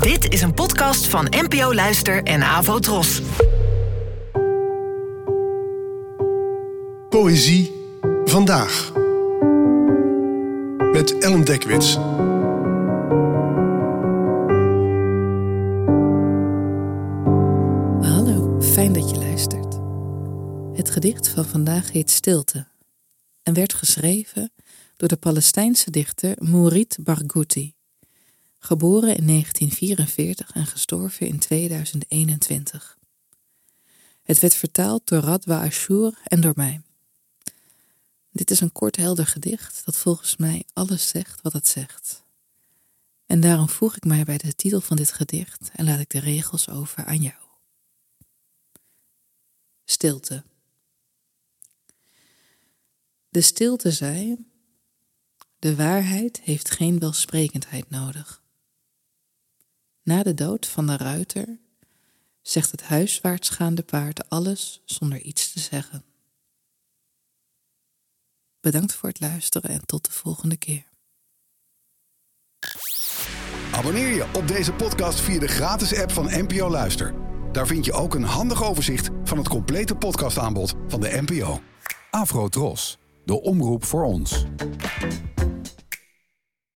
Dit is een podcast van NPO Luister en Avo Tros. Poëzie vandaag. Met Ellen Dekwits. Hallo, fijn dat je luistert. Het gedicht van vandaag heet Stilte en werd geschreven door de Palestijnse dichter Mourid Barghouti, geboren in 1944 en gestorven in 2021. Het werd vertaald door Radwa Ashur en door mij. Dit is een kort helder gedicht dat volgens mij alles zegt wat het zegt. En daarom voeg ik mij bij de titel van dit gedicht en laat ik de regels over aan jou. Stilte. De stilte zei: De waarheid heeft geen welsprekendheid nodig. Na de dood van de ruiter zegt het huiswaarts gaande paard alles zonder iets te zeggen. Bedankt voor het luisteren en tot de volgende keer. Abonneer je op deze podcast via de gratis app van NPO Luister. Daar vind je ook een handig overzicht van het complete podcastaanbod van de NPO. Afro Tros, de omroep voor ons.